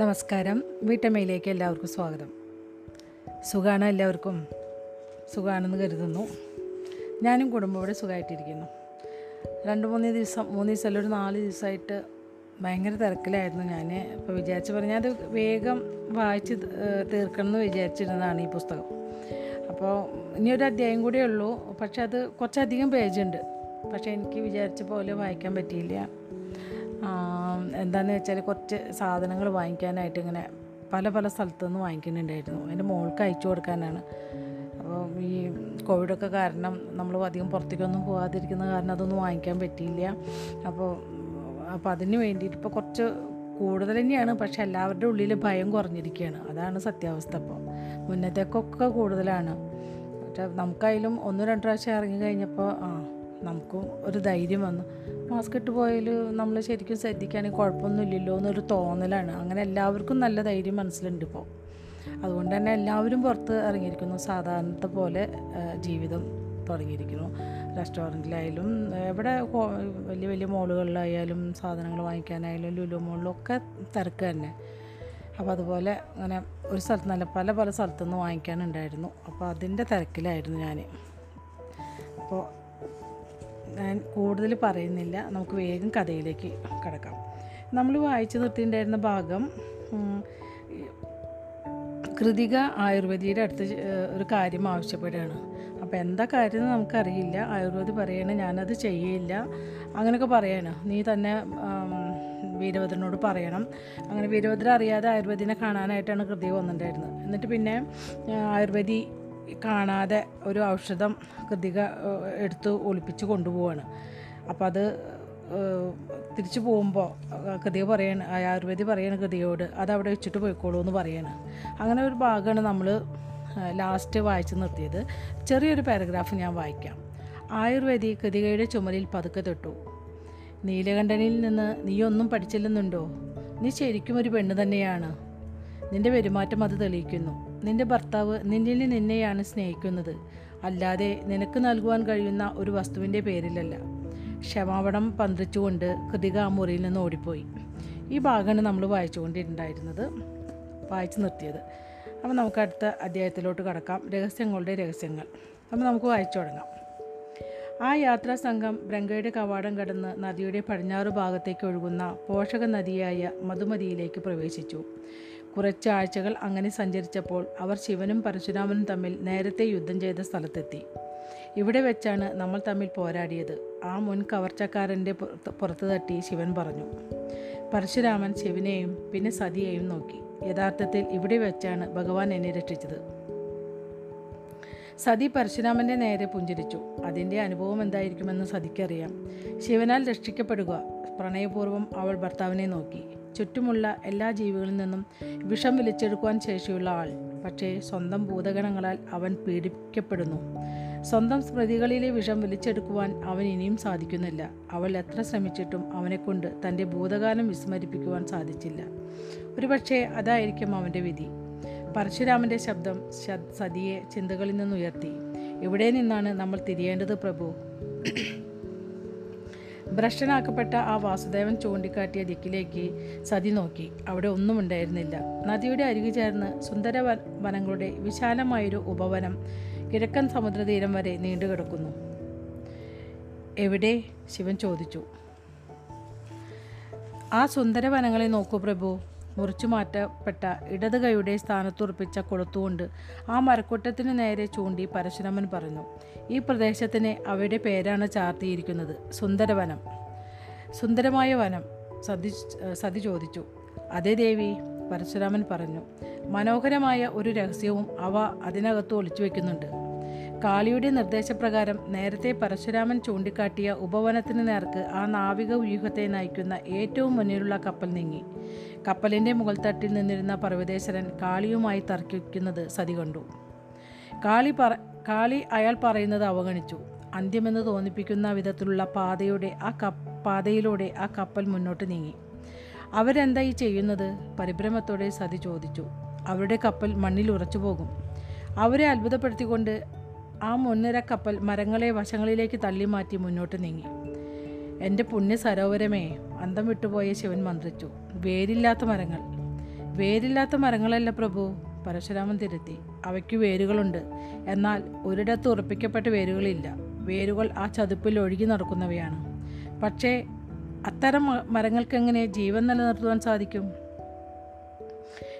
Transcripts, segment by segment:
നമസ്കാരം. വീട്ടമ്മയിലേക്ക് എല്ലാവർക്കും സ്വാഗതം. സുഖമാണ് എല്ലാവർക്കും? സുഖമാണെന്ന് കരുതുന്നു. ഞാനും കുടുംബം ഇവിടെ സുഖമായിട്ടിരിക്കുന്നു രണ്ട് മൂന്ന് ദിവസം മൂന്ന് ദിവസം അല്ല ഒരു നാല് ദിവസമായിട്ട് ഭയങ്കര തിരക്കിലായിരുന്നു ഞാൻ അപ്പോൾ വിചാരിച്ച് പറഞ്ഞാൽ അത് വേഗം വായിച്ച് തീർക്കണം എന്ന് വിചാരിച്ചിരുന്നതാണ് ഈ പുസ്തകം. അപ്പോൾ ഇനി ഒരു അധ്യായം കൂടെ ഉള്ളൂ. പക്ഷെ അത് കുറച്ചധികം പേജുണ്ട്. പക്ഷേ എനിക്ക് വിചാരിച്ച പോലെ വായിക്കാൻ പറ്റിയില്ല. എന്താണെന്ന് വെച്ചാൽ കുറച്ച് സാധനങ്ങൾ വാങ്ങിക്കാനായിട്ട് ഇങ്ങനെ പല പല സ്ഥലത്തു നിന്ന് വാങ്ങിക്കുന്നുണ്ടായിരുന്നു. എന്റെ മോൾക്ക് അയച്ചു കൊടുക്കാനാണ്. അപ്പോൾ ഈ കോവിഡൊക്കെ കാരണം നമ്മൾ അധികം പുറത്തേക്കൊന്നും പോകാതിരിക്കുന്ന കാരണം അതൊന്നും വാങ്ങിക്കാൻ പറ്റിയില്ല. അപ്പോൾ അപ്പോൾ അതിന് വേണ്ടിയിട്ട് ഇപ്പോൾ കുറച്ച് കൂടുതൽ തന്നെയാണ്. പക്ഷെ എല്ലാവരുടെ ഉള്ളിൽ ഭയം കുറഞ്ഞിരിക്കുകയാണ്. അതാണ് സത്യാവസ്ഥ ഇപ്പോൾ. മുന്നത്തേക്കൊക്കെ കൂടുതലാണ്. പക്ഷേ നമുക്കായാലും ഒന്ന് രണ്ട് പ്രാവശ്യം ഇറങ്ങി കഴിഞ്ഞപ്പോൾ ആ നമുക്കും ഒരു ധൈര്യം വന്നു. മാസ്ക് ഇട്ട് പോയാൽ നമ്മൾ ശരിക്കും ശ്രദ്ധിക്കുകയാണെങ്കിൽ കുഴപ്പമൊന്നുമില്ലല്ലോ എന്നൊരു തോന്നലാണ്. അങ്ങനെ എല്ലാവർക്കും നല്ല ധൈര്യം മനസ്സിലുണ്ട് ഇപ്പോൾ അതുകൊണ്ട് തന്നെ എല്ലാവരും പുറത്ത് ഇറങ്ങിയിരിക്കുന്നു. സാധാരണത്തെ പോലെ ജീവിതം തുടങ്ങിയിരിക്കുന്നു. റെസ്റ്റോറന്റിലായാലും എവിടെ വലിയ വലിയ മോളുകളിലായാലും സാധനങ്ങൾ വാങ്ങിക്കാനായാലും ലുലു മോളിലൊക്കെ തിരക്ക് തന്നെ. അപ്പോൾ അതുപോലെ അങ്ങനെ ഒരു സ്ഥലത്ത് നല്ല പല പല സ്ഥലത്തുനിന്ന് വാങ്ങിക്കാനുണ്ടായിരുന്നു. അപ്പോൾ അതിന്റെ തിരക്കിലായിരുന്നു ഞാൻ അപ്പോൾ ഞാൻ കൂടുതൽ പറയുന്നില്ല. നമുക്ക് വേഗം കഥയിലേക്ക് കിടക്കാം. നമ്മൾ വായിച്ചു നിർത്തിയിട്ടുണ്ടായിരുന്ന ഭാഗം കൃതിക ആയുർവേദിയുടെ അടുത്ത് ഒരു കാര്യം ആവശ്യപ്പെടുകയാണ്. അപ്പോൾ എന്താ കാര്യം എന്ന് നമുക്കറിയില്ല. ആയുർവേദി പറയണ ഞാനത് ചെയ്യില്ല അങ്ങനെയൊക്കെ പറയാണ്. നീ തന്നെ വീരഭദ്രനോട് പറയണം. അങ്ങനെ വീരഭദ്ര അറിയാതെ ആയുർവേദിനെ കാണാനായിട്ടാണ് കൃതി വന്നിട്ടുണ്ടായിരുന്നത്. എന്നിട്ട് പിന്നെ ആയുർവേദി കാണാതെ ഒരു ഔഷധം കൃതിക എടുത്ത് ഒളിപ്പിച്ച് കൊണ്ടുപോവാണ്. അപ്പോൾ അത് തിരിച്ചു പോകുമ്പോൾ കൃതിക പറയാണ് ആയുർവേദി പറയാണ് കൃതിയോട് അത് അവിടെ വെച്ചിട്ട് പോയിക്കോളൂ എന്ന് പറയാണ്. അങ്ങനെ ഒരു ഭാഗമാണ് നമ്മൾ ലാസ്റ്റ് വായിച്ച് നിർത്തിയത്. ചെറിയൊരു പാരഗ്രാഫ് ഞാൻ വായിക്കാം. ആയുർവേദി കൃതികയുടെ ചുമലിൽ പതുക്കെ തൊട്ടു. നീലകണ്ഠനിൽ നിന്ന് നീയൊന്നും പഠിച്ചില്ലെന്നുണ്ടോ? നീ ശരിക്കും ഒരു പെണ്ണ് തന്നെയാണ്. നിന്റെ പെരുമാറ്റം അത് തെളിയിക്കുന്നു. നിന്റെ ഭർത്താവ് നിന്നിൽ നിന്നെയാണ് സ്നേഹിക്കുന്നത്. അല്ലാതെ നിനക്ക് നൽകുവാൻ കഴിയുന്ന ഒരു വസ്തുവിന്റെ പേരിലല്ല. ക്ഷമാപണം പന്ത്രിച്ചുകൊണ്ട് കൃതിക ആ മുറിയിൽ നിന്ന് ഓടിപ്പോയി. ഈ ഭാഗമാണ് നമ്മൾ വായിച്ചുകൊണ്ടിട്ടുണ്ടായിരുന്നത് വായിച്ചു നിർത്തിയത്. അപ്പോൾ നമുക്ക് അടുത്ത അധ്യായത്തിലോട്ട് കടക്കാം. രഹസ്യങ്ങളുടെ രഹസ്യങ്ങൾ. അപ്പോൾ നമുക്ക് വായിച്ചു തുടങ്ങാം. ആ യാത്രാ സംഘം ബ്രങ്കയുടെ കവാടം കടന്ന് നദിയുടെ പടിഞ്ഞാറ് ഭാഗത്തേക്ക് ഒഴുകുന്ന പോഷക നദിയായ മധുമതിയിലേക്ക് പ്രവേശിച്ചു. കുറച്ച് ആഴ്ചകൾ അങ്ങനെ സഞ്ചരിച്ചപ്പോൾ അവർ ശിവനും പരശുരാമനും തമ്മിൽ നേരത്തെ യുദ്ധം ചെയ്ത സ്ഥലത്തെത്തി. ഇവിടെ വെച്ചാണ് നമ്മൾ തമ്മിൽ പോരാടിയത്. ആ മുൻ കവർച്ചക്കാരന്റെ പുറത്ത് തട്ടി ശിവൻ പറഞ്ഞു. പരശുരാമൻ ശിവനെയും പിന്നെ സതിയെയും നോക്കി. യഥാർത്ഥത്തിൽ ഇവിടെ വെച്ചാണ് ഭഗവാൻ എന്നെ രക്ഷിച്ചത്. സതി പരശുരാമന്റെ നേരെ പുഞ്ചിരിച്ചു. അതിന്റെ അനുഭവം എന്തായിരിക്കുമെന്ന് സതിക്കറിയാം. ശിവനാൽ രക്ഷിക്കപ്പെടുക. പ്രണയപൂർവം അവൾ ഭർത്താവിനെ നോക്കി. ചുറ്റുമുള്ള എല്ലാ ജീവികളിൽ നിന്നും വിഷം വലിച്ചെടുക്കുവാൻ ശേഷിയുള്ള ആൾ. പക്ഷേ സ്വന്തം ഭൂതഗണങ്ങളാൽ അവൻ പീഡിപ്പിക്കപ്പെടുന്നു. സ്വന്തം സ്മൃതികളിലെ വിഷം വലിച്ചെടുക്കുവാൻ അവൻ ഇനിയും സാധിക്കുന്നില്ല. അവൾ എത്ര ശ്രമിച്ചിട്ടും അവനെക്കൊണ്ട് തന്റെ ഭൂതകാലം വിസ്മരിപ്പിക്കുവാൻ സാധിച്ചില്ല. ഒരുപക്ഷെ അതായിരിക്കും അവന്റെ വിധി. പരശുരാമന്റെ ശബ്ദം സതിയെ ചിന്തകളിൽ നിന്നുയർത്തി. എവിടെ നിന്നാണ് നമ്മൾ തിരിയേണ്ടത് പ്രഭു? ഭ്രഷ്ടനാക്കപ്പെട്ട ആ വാസുദേവൻ ചൂണ്ടിക്കാട്ടിയ ദിക്കിലേക്ക് സതി നോക്കി. അവിടെ ഒന്നും ഉണ്ടായിരുന്നില്ല. നദിയുടെ അരികു ചേർന്ന് സുന്ദര വനങ്ങളുടെ വിശാലമായൊരു ഉപവനം കിഴക്കൻ സമുദ്രതീരം വരെ നീണ്ടുകിടക്കുന്നു. എവിടെ? ശിവൻ ചോദിച്ചു. ആ സുന്ദര വനങ്ങളെ നോക്കൂ പ്രഭു. മുറിച്ചു മാറ്റപ്പെട്ട ഇടത് കൈയുടെ സ്ഥാനത്തുറപ്പിച്ച കൊളുത്തുകൊണ്ട് ആ മരക്കൂട്ടത്തിന് നേരെ ചൂണ്ടി പരശുരാമൻ പറഞ്ഞു ഈ പ്രദേശത്തിന് അവയുടെ പേരാണ് ചാർത്തിയിരിക്കുന്നത്. സുന്ദരവനം സുന്ദരമായ വനം. സതി സതി ചോദിച്ചു. അതേ ദേവി പരശുരാമൻ പറഞ്ഞു. മനോഹരമായ ഒരു രഹസ്യവും അവ അതിനകത്ത് ഒളിച്ചു വയ്ക്കുന്നുണ്ട് കാളിയുടെ നിർദ്ദേശപ്രകാരം നേരത്തെ പരശുരാമൻ ചൂണ്ടിക്കാട്ടിയ ഉപവനത്തിന് നേർക്ക് ആ നാവിക വ്യൂഹത്തെ നയിക്കുന്ന ഏറ്റവും മുന്നിലുള്ള കപ്പൽ നീങ്ങി. കപ്പലിന്റെ മുകൾ തട്ടിൽ നിന്നിരുന്ന പർവതേശ്വരൻ കാളിയുമായി തർക്കിക്കുന്നത് സതി കണ്ടു. കാളി പറ കാളി അയാൾ പറയുന്നത് അവഗണിച്ചു. അന്ത്യമെന്ന് തോന്നിപ്പിക്കുന്ന വിധത്തിലുള്ള പാതയുടെ ആ കപ്പ് പാതയിലൂടെ ആ കപ്പൽ മുന്നോട്ട് നീങ്ങി. അവരെന്തായി ചെയ്യുന്നത്? പരിഭ്രമത്തോടെ സതി ചോദിച്ചു. അവരുടെ കപ്പൽ മണ്ണിൽ ഉറച്ചു പോകും അവരെ അത്ഭുതപ്പെടുത്തിക്കൊണ്ട് ആ മുൻനിര കപ്പൽ മരങ്ങളെ വശങ്ങളിലേക്ക് തള്ളി മാറ്റി മുന്നോട്ട് നീങ്ങി. എന്റെ പുണ്യ സരോവരമേ അന്തം വിട്ടുപോയ ശിവൻ മന്ത്രിച്ചു. വേരില്ലാത്ത മരങ്ങൾ. വേരില്ലാത്ത മരങ്ങളല്ല പ്രഭു പരശുരാമൻ തിരുത്തി. അവയ്ക്ക് വേരുകളുണ്ട്. എന്നാൽ ഒരിടത്ത് ഉറപ്പിക്കപ്പെട്ട വേരുകളില്ല. വേരുകൾ ആ ചതുപ്പിൽ ഒഴുകി നടക്കുന്നവയാണ്. പക്ഷേ അത്തരം മരങ്ങൾക്കെങ്ങനെ ജീവൻ നിലനിർത്തുവാൻ സാധിക്കും?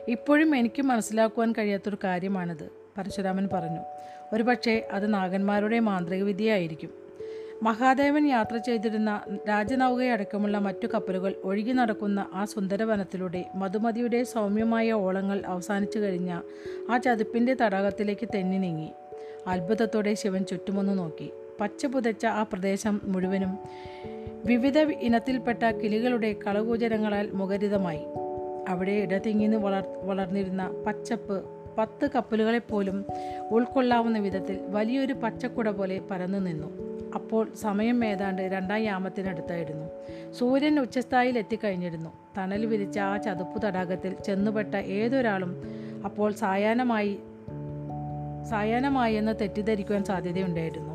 ഇപ്പോഴും എനിക്ക് മനസ്സിലാക്കുവാൻ കഴിയാത്തൊരു കാര്യമാണിത് പരശുരാമൻ പറഞ്ഞു. ഒരുപക്ഷെ അത് നാഗന്മാരുടെ മാന്ത്രിക വിദ്യയായിരിക്കും മഹാദേവൻ യാത്ര ചെയ്തിരുന്ന രാജനൗകയടക്കമുള്ള മറ്റു കപ്പലുകൾ ഒഴുകി നടക്കുന്ന ആ സുന്ദരവനത്തിലൂടെ മധുമതിയുടെ സൗമ്യമായ ഓളങ്ങൾ അവസാനിച്ചു കഴിഞ്ഞ ആ ചതുപ്പിന്റെ തടാകത്തിലേക്ക് തെന്നി നീങ്ങി. അത്ഭുതത്തോടെ ശിവൻ ചുറ്റുമൊന്ന് നോക്കി. പച്ച പുതച്ച ആ പ്രദേശം മുഴുവനും വിവിധ ഇനത്തിൽപ്പെട്ട കിളികളുടെ കളകൂചരങ്ങളാൽ മുഖരിതമായി. അവിടെ ഇടതിങ്ങിന്ന് വളർ വളർന്നിരുന്ന പച്ചപ്പ് പത്ത് കപ്പലുകളെപ്പോലും ഉൾക്കൊള്ളാവുന്ന വിധത്തിൽ വലിയൊരു പച്ചക്കുട പോലെ പരന്നു നിന്നു. അപ്പോൾ സമയം ഏതാണ്ട് രണ്ടാം യാമത്തിനടുത്തായിരുന്നു. സൂര്യൻ ഉച്ചസ്ഥായിൽ എത്തിക്കഴിഞ്ഞിരുന്നു തണൽ വിരിച്ച ആ ചതുപ്പ് തടാകത്തിൽ ചെന്നുപെട്ട ഏതൊരാളും അപ്പോൾ സായാഹ്നമായി സായാഹ്നമായി എന്ന് തെറ്റിദ്ധരിക്കുവാൻ സാധ്യതയുണ്ടായിരുന്നു.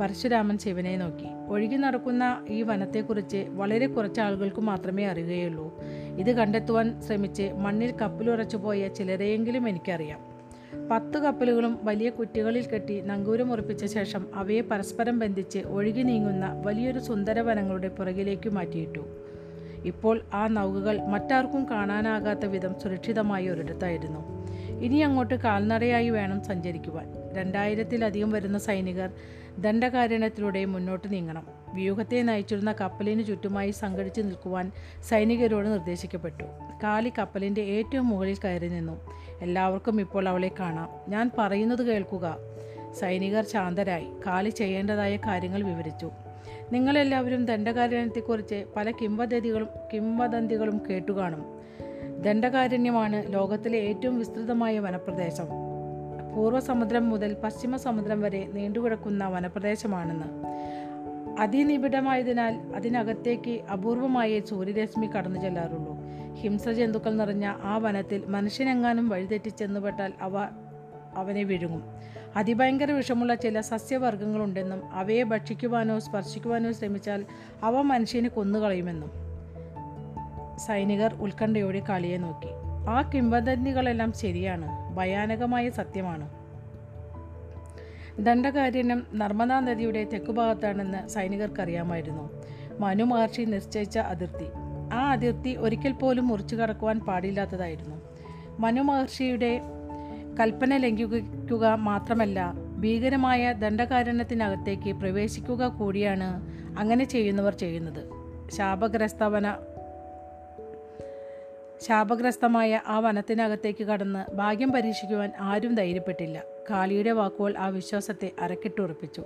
പരശുരാമൻ ശിവനെ നോക്കി. ഒഴുകി നടക്കുന്ന ഈ വനത്തെക്കുറിച്ച് വളരെ കുറച്ച് ആളുകൾക്ക് മാത്രമേ അറിയുകയുള്ളൂ. ഇത് കണ്ടെത്തുവാൻ ശ്രമിച്ച് മണ്ണിൽ കപ്പലുറച്ചു പോയ ചിലരെയെങ്കിലും എനിക്കറിയാം. പത്ത് കപ്പലുകളും വലിയ കുറ്റികളിൽ കെട്ടി നങ്കൂരം ഉറപ്പിച്ച ശേഷം അവയെ പരസ്പരം ബന്ധിച്ച് ഒഴുകി നീങ്ങുന്ന വലിയൊരു സുന്ദര വനങ്ങളുടെ പുറകിലേക്ക് മാറ്റിയിട്ടു. ഇപ്പോൾ ആ നൗകകൾ മറ്റാർക്കും കാണാനാകാത്ത വിധം സുരക്ഷിതമായ ഒരിടത്തായിരുന്നു. ഇനി അങ്ങോട്ട് കാൽനടയായി വേണം സഞ്ചരിക്കുവാൻ. രണ്ടായിരത്തിലധികം വരുന്ന സൈനികർ ദണ്ഡകാരണത്തിലൂടെ മുന്നോട്ട് നീങ്ങണം. വ്യൂഹത്തെ നയിച്ചിരുന്ന കപ്പലിന് ചുറ്റുമായി സംഘടിച്ചു നിൽക്കുവാൻ സൈനികരോട് നിർദ്ദേശിക്കപ്പെട്ടു. കാലി കപ്പലിന്റെ ഏറ്റവും മുകളിൽ കയറി നിന്നു. എല്ലാവർക്കും ഇപ്പോൾ അവളെ കാണാം. ഞാൻ പറയുന്നത് കേൾക്കുക. സൈനികർ ശാന്തരായി. കാലി ചെയ്യേണ്ടതായ കാര്യങ്ങൾ വിവരിച്ചു. നിങ്ങളെല്ലാവരും ദണ്ഡകാരണ്യത്തെക്കുറിച്ച് പല കിംവദന്തികളും കിംവദന്തികളും കേട്ടുകാണും. ദണ്ഡകാരണ്യമാണ് ലോകത്തിലെ ഏറ്റവും വിസ്തൃതമായ വനപ്രദേശം. പൂർവസമുദ്രം മുതൽ പശ്ചിമസമുദ്രം വരെ നീണ്ടുകിടക്കുന്ന വനപ്രദേശമാണെന്ന്. അതിനിബിഡമായതിനാൽ അതിനകത്തേക്ക് അപൂർവമായേ സൂര്യരശ്മി കടന്നു ചെല്ലാറുള്ളൂ. ഹിംസജന്തുക്കൾ നിറഞ്ഞ ആ വനത്തിൽ മനുഷ്യനെങ്ങാനും വഴിതെറ്റിച്ചെന്നുപെട്ടാൽ അവ അവനെ വിഴുങ്ങും. അതിഭയങ്കര വിഷമുള്ള ചില സസ്യവർഗങ്ങളുണ്ടെന്നും അവയെ ഭക്ഷിക്കുവാനോ സ്പർശിക്കുവാനോ ശ്രമിച്ചാൽ അവ മനുഷ്യനെ കൊന്നുകളയുമെന്നും സൈനികർ ഉത്കണ്ഠയോടെ കളിയെ നോക്കി. ആ കിംവദന്തികളെല്ലാം ശരിയാണ് ഭയാനകമായ സത്യമാണ്. ദണ്ഡകാരണ്യം നർമ്മദാ നദിയുടെ തെക്കുഭാഗത്താണെന്ന് സൈനികർക്കറിയാമായിരുന്നു. മനു മഹർഷി നിശ്ചയിച്ച അതിർത്തി. ആ അതിർത്തി ഒരിക്കൽ പോലും മുറിച്ചു കടക്കുവാൻ പാടില്ലാത്തതായിരുന്നു. മനു മഹർഷിയുടെ കൽപ്പന ലംഘിക്കുക മാത്രമല്ല ഭീകരമായ ദണ്ഡകാരണത്തിനകത്തേക്ക് പ്രവേശിക്കുക കൂടിയാണ് അങ്ങനെ ചെയ്യുന്നവർ ചെയ്യുന്നത്. ശാപഗ്രസ്തവന ശാപഗ്രസ്തമായ ആ വനത്തിനകത്തേക്ക് കടന്ന് ഭാഗ്യം പരീക്ഷിക്കുവാൻ ആരും ധൈര്യപ്പെട്ടില്ല. കാളിയുടെ വാക്കുകൾ ആ വിശ്വാസത്തെ അരക്കിട്ടുറപ്പിച്ചു.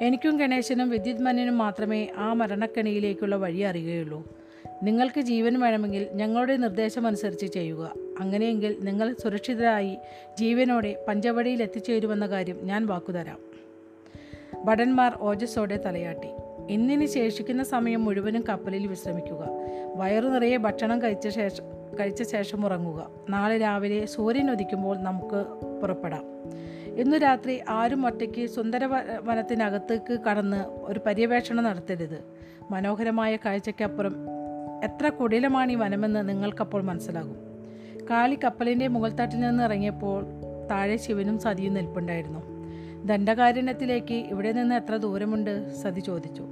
എനിക്കും ഗണേശനും വിദ്യുത്മന്യനും മാത്രമേ ആ മരണക്കെണിയിലേക്കുള്ള വഴി അറിയുകയുള്ളൂ. നിങ്ങൾക്ക് ജീവൻ വേണമെങ്കിൽ ഞങ്ങളുടെ നിർദ്ദേശമനുസരിച്ച് ചെയ്യുക. അങ്ങനെയെങ്കിൽ നിങ്ങൾ സുരക്ഷിതരായി ജീവനോടെ പഞ്ചവടിയിൽ എത്തിച്ചേരുമെന്ന കാര്യം ഞാൻ വാക്കുതരാം. ഭടന്മാർ ഓജസ്സോടെ തലയാട്ടി. ഇന്നിന് ശേഷിക്കുന്ന സമയം മുഴുവനും കപ്പലിൽ വിശ്രമിക്കുക. വയറു നിറയെ ഭക്ഷണം കഴിച്ച ശേഷം കഴിച്ച ശേഷം ഉറങ്ങുക. നാളെ രാവിലെ സൂര്യൻ ഉദിക്കുമ്പോൾ നമുക്ക് പുറപ്പെടാം. ഇന്ന് രാത്രി ആരും ഒറ്റയ്ക്ക് സുന്ദര വനത്തിനകത്തേക്ക് കടന്ന് ഒരു പര്യവേഷണം നടത്തരുത്. മനോഹരമായ കാഴ്ചയ്ക്കപ്പുറം എത്ര കുടിലമാണ് ഈ വനമെന്ന് നിങ്ങൾക്കപ്പോൾ മനസ്സിലാകും. കാളി കപ്പലിന്റെ മുകൾത്തട്ടിൽ നിന്ന് ഇറങ്ങിയപ്പോൾ താഴെ ശിവനും സതിയും നിൽപ്പുണ്ടായിരുന്നു. ദണ്ഡകാരണ്യത്തിലേക്ക് ഇവിടെ നിന്ന് എത്ര ദൂരമുണ്ട്? സതി ചോദിച്ചു.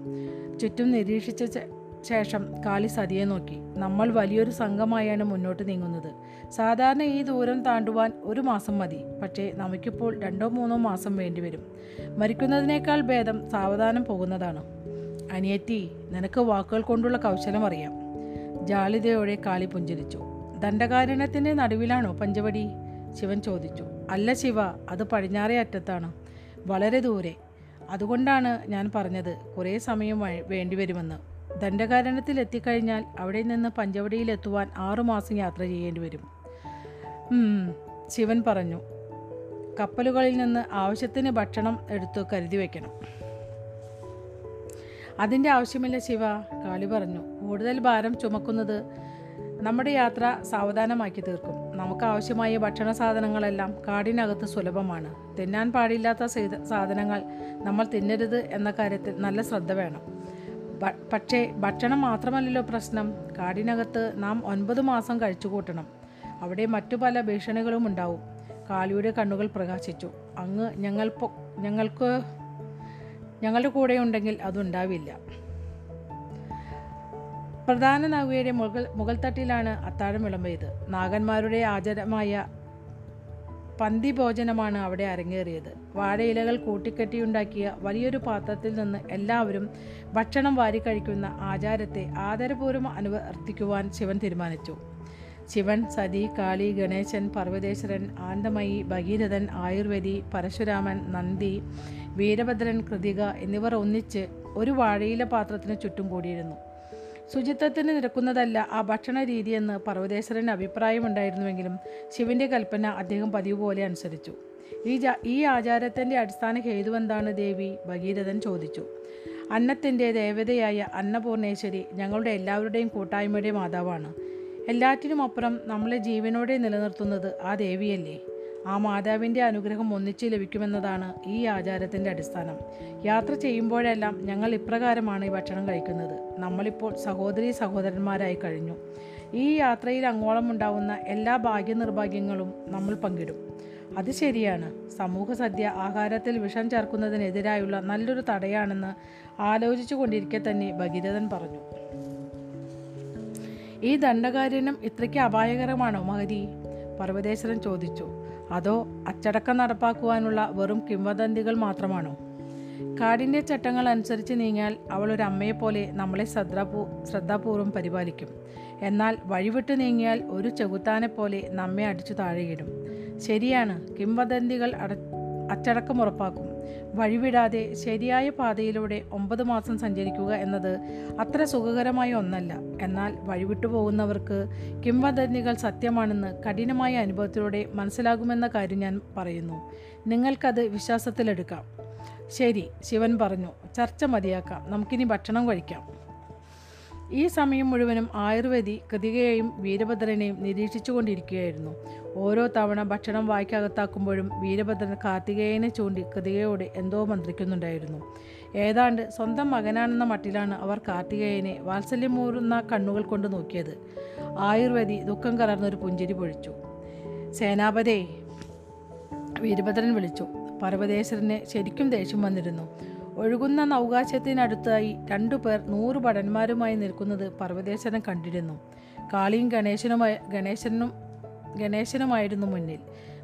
ചുറ്റും നിരീക്ഷിച്ച ശേഷം കാളി സതിയെ നോക്കി. നമ്മൾ വലിയൊരു സംഘമായാണ് മുന്നോട്ട് നീങ്ങുന്നത്. സാധാരണ ഈ ദൂരം താണ്ടുവാൻ ഒരു മാസം മതി. പക്ഷേ നമുക്കിപ്പോൾ രണ്ടോ മൂന്നോ മാസം വേണ്ടിവരും. മരിക്കുന്നതിനേക്കാൾ ഭേദം സാവധാനം പോകുന്നതാണ്. അനിയത്തി നിനക്ക് വാക്കുകൾ കൊണ്ടുള്ള കൗശലം അറിയാം. ജാളിതയോടെ കാളി പുഞ്ചിരിച്ചു. ദണ്ഡകാരണത്തിന്റെ നടുവിലാണോ പഞ്ചവടി? ശിവൻ ചോദിച്ചു. അല്ല ശിവ അത് പടിഞ്ഞാറേ അറ്റത്താണ്. വളരെ ദൂരെ. അതുകൊണ്ടാണ് ഞാൻ പറഞ്ഞത് കുറേ സമയം വേണ്ടിവരുമെന്ന്. ദണ്ഡകാരണ്യത്തിൽ എത്തിക്കഴിഞ്ഞാൽ അവിടെ നിന്ന് പഞ്ചവടിയിലെത്തുവാൻ ആറുമാസം യാത്ര ചെയ്യേണ്ടി വരും. ശിവൻ പറഞ്ഞു. കപ്പലുകളിൽ നിന്ന് ആവശ്യത്തിന് ഭക്ഷണം എടുത്തു കരുതി വയ്ക്കണം അതിന്റെ ആവശ്യമില്ല ശിവ കാളി പറഞ്ഞു. കൂടുതൽ ഭാരം ചുമക്കുന്നത് നമ്മുടെ യാത്ര സാവധാനമാക്കി തീർക്കും. നമുക്ക് ആവശ്യമായ ഭക്ഷണ സാധനങ്ങളെല്ലാം കാടിനകത്ത് സുലഭമാണ്. തിന്നാൻ പാടില്ലാത്ത സാധനങ്ങൾ നമ്മൾ തിന്നരുത് എന്ന കാര്യത്തിൽ നല്ല ശ്രദ്ധ വേണം. പക്ഷേ ഭക്ഷണം മാത്രമല്ലല്ലോ പ്രശ്നം. കാടിനകത്ത് നാം ഒൻപത് മാസം കഴിച്ചു കൂട്ടണം അവിടെ മറ്റു പല ഭീഷണികളും ഉണ്ടാവും. കാളിയുടെ കണ്ണുകൾ പ്രകാശിച്ചു. അങ്ങ് ഞങ്ങൾ ഞങ്ങൾക്ക് ഞങ്ങളുടെ കൂടെ ഉണ്ടെങ്കിൽ അതുണ്ടാവില്ല പ്രധാന നൗകയുടെ മുകൾ മുകൾ തട്ടിലാണ് അത്താഴം വിളമ്പിയത്. നാഗന്മാരുടെ ആചാരമായ പന്തി ഭോജനമാണ് അവിടെ അരങ്ങേറിയത്. വാഴയിലകൾ കൂട്ടിക്കെട്ടിയുണ്ടാക്കിയ വലിയൊരു പാത്രത്തിൽ നിന്ന് എല്ലാവരും ഭക്ഷണം വാരിക്കഴിക്കുന്ന ആചാരത്തെ ആദരപൂർവം അനുവർത്തിക്കുവാൻ ശിവൻ തീരുമാനിച്ചു. ശിവൻ സതി കാളി ഗണേശൻ പർവതേശ്വരൻ ആനന്ദമയി ഭഗീരഥൻ ആയുർവേദി പരശുരാമൻ നന്ദി വീരഭദ്രൻ കൃതിക എന്നിവർ ഒന്നിച്ച് ഒരു വാഴയില പാത്രത്തിന് ചുറ്റും കൂടിയിരുന്നു. ശുചിത്വത്തിന് നിരക്കുന്നതല്ല ആ ഭക്ഷണ രീതിയെന്ന് പർവതേശ്വരന് അഭിപ്രായമുണ്ടായിരുന്നുവെങ്കിലും ശിവന്റെ കൽപ്പന അദ്ദേഹം പതിവ് പോലെ അനുസരിച്ചു. ഈ ഈ ആചാരത്തിന്റെ അടിസ്ഥാന ഹേതുവെന്താണ് ദേവി ഭഗീരഥൻ ചോദിച്ചു. അന്നത്തിന്റെ ദേവതയായ അന്നപൂർണേശ്വരി ഞങ്ങളുടെ എല്ലാവരുടെയും കൂട്ടായ്മയുടെ മാതാവാണ്. എല്ലാറ്റിനും അപ്പുറം നമ്മളെ ജീവനോടെ നിലനിർത്തുന്നത് ആ ദേവിയല്ലേ? ആ മാതാവിന്റെ അനുഗ്രഹം ഒന്നിച്ച് ലഭിക്കുമെന്നതാണ് ഈ ആചാരത്തിന്റെ അടിസ്ഥാനം. യാത്ര ചെയ്യുമ്പോഴെല്ലാം ഞങ്ങൾ ഇപ്രകാരമാണ് ഈ ഭക്ഷണം കഴിക്കുന്നത്. നമ്മളിപ്പോൾ സഹോദരി സഹോദരന്മാരായി കഴിഞ്ഞു. ഈ യാത്രയിൽ അങ്ങോളം ഉണ്ടാവുന്ന എല്ലാ ഭാഗ്യനിർഭാഗ്യങ്ങളും നമ്മൾ പങ്കിടും. അത് ശരിയാണ്. സമൂഹ സദ്യ ആഹാരത്തിൽ വിഷം ചേർക്കുന്നതിനെതിരായുള്ള നല്ലൊരു തടയാണെന്ന് ആലോചിച്ചു കൊണ്ടിരിക്കെ തന്നെ ഭഗീരഥൻ പറഞ്ഞു. ഈ ദണ്ഡകാര്യനം ഇത്രയ്ക്ക് അപായകരമാണോ മഹരി പർവതേശ്വരൻ ചോദിച്ചു. അതോ അച്ചടക്കം നടപ്പാക്കുവാനുള്ള വെറും കിംവദന്തികൾ മാത്രമാണോ? കാടിന്റെ ചട്ടങ്ങൾ അനുസരിച്ച് നീങ്ങിയാൽ അവൾ ഒരു അമ്മയെപ്പോലെ നമ്മളെ ശ്രദ്ധാപൂ ശ്രദ്ധാപൂർവം പരിപാലിക്കും. എന്നാൽ വഴിവിട്ട് നീങ്ങിയാൽ ഒരു ചെകുത്താനെ പോലെ നമ്മെ അടിച്ചു താഴെയിടും. ശരിയാണ് കിംവദന്തികൾ അട അച്ചടക്കം ഉറപ്പാക്കും. വഴിവിടാതെ ശരിയായ പാതയിലൂടെ ഒമ്പത് മാസം സഞ്ചരിക്കുക എന്നത് അത്ര സുഖകരമായ ഒന്നല്ല. എന്നാൽ വഴിവിട്ടു പോകുന്നവർക്ക് കിംവദന്തികൾ സത്യമാണെന്ന് കഠിനമായ അനുഭവത്തിലൂടെ മനസ്സിലാകുമെന്ന കാര്യം ഞാൻ പറയുന്നു. നിങ്ങൾക്കത് വിശ്വാസത്തിലെടുക്കാം. ശരി ശിവൻ പറഞ്ഞു ചർച്ച മതിയാക്കാം. നമുക്കിനി ഭക്ഷണം കഴിക്കാം. ഈ സമയം മുഴുവനും ആയുർവേദി കൃതികയെയും വീരഭദ്രനെയും നിരീക്ഷിച്ചുകൊണ്ടിരിക്കുകയായിരുന്നു. ഓരോ തവണ ഭക്ഷണം വായ്ക്കകത്താക്കുമ്പോഴും വീരഭദ്രൻ കാർത്തികേയനെ ചൂണ്ടി കൃതികയോട് എന്തോ മന്ത്രിക്കുന്നുണ്ടായിരുന്നു. ഏതാണ്ട് സ്വന്തം മകനാണെന്ന മട്ടിലാണ് അവർ കാർത്തികേയനെ വാത്സല്യമൂറുന്ന കണ്ണുകൾ കൊണ്ട് നോക്കിയത്. ആയുർവേദി ദുഃഖം കലർന്നൊരു പുഞ്ചിരി പൊഴിച്ചു. സേനാപതേ വീരഭദ്രൻ വിളിച്ചു. പർവതേശ്വരന് ശരിക്കും ദേഷ്യം വന്നിരുന്നു. ഒഴുകുന്ന നൗകാശത്തിനടുത്തായി രണ്ടുപേർ നൂറ് ഭടന്മാരുമായി നിൽക്കുന്നത് പർവതേശ്വരൻ കണ്ടിരുന്നു. കാളിയും ഗണേശനുമായി ഗണേശനും ഗണേശനുമായിരുന്നു മുന്നിൽ.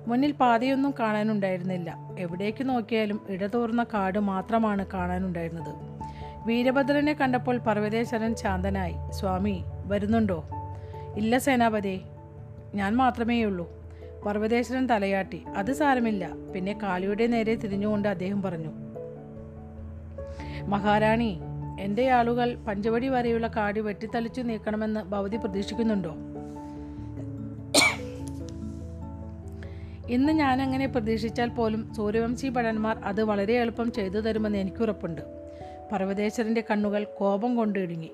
മുന്നിൽ പാതയൊന്നും കാണാനുണ്ടായിരുന്നില്ല. എവിടേക്ക് നോക്കിയാലും ഇടതൂർന്ന കാട് മാത്രമാണ് കാണാനുണ്ടായിരുന്നത്. വീരഭദ്രനെ കണ്ടപ്പോൾ പർവതേശ്വരൻ ശാന്തനായി സ്വാമി വരുന്നുണ്ടോ? ഇല്ല സേനാപതി. ഞാൻ മാത്രമേയുള്ളൂ. പർവതേശ്വരൻ തലയാട്ടി അത് സാരമില്ല. പിന്നെ കാളിയുടെ നേരെ തിരിഞ്ഞുകൊണ്ട് അദ്ദേഹം പറഞ്ഞു മഹാറാണി എന്റെ ആളുകൾ പഞ്ചവടി വരെയുള്ള കാട് വെട്ടിത്തളിച്ചു നീക്കണമെന്ന് ഭവതി പ്രതീക്ഷിക്കുന്നുണ്ടോ? ഇന്ന് ഞാൻ അങ്ങനെ പ്രതീക്ഷിച്ചാൽ പോലും സൂര്യവംശി ഭടന്മാർ അത് വളരെ എളുപ്പം ചെയ്തു തരുമെന്ന് എനിക്കുറപ്പുണ്ട്. പർവതേശ്വരന്റെ കണ്ണുകൾ കോപം കൊണ്ട് ഇടുങ്ങി.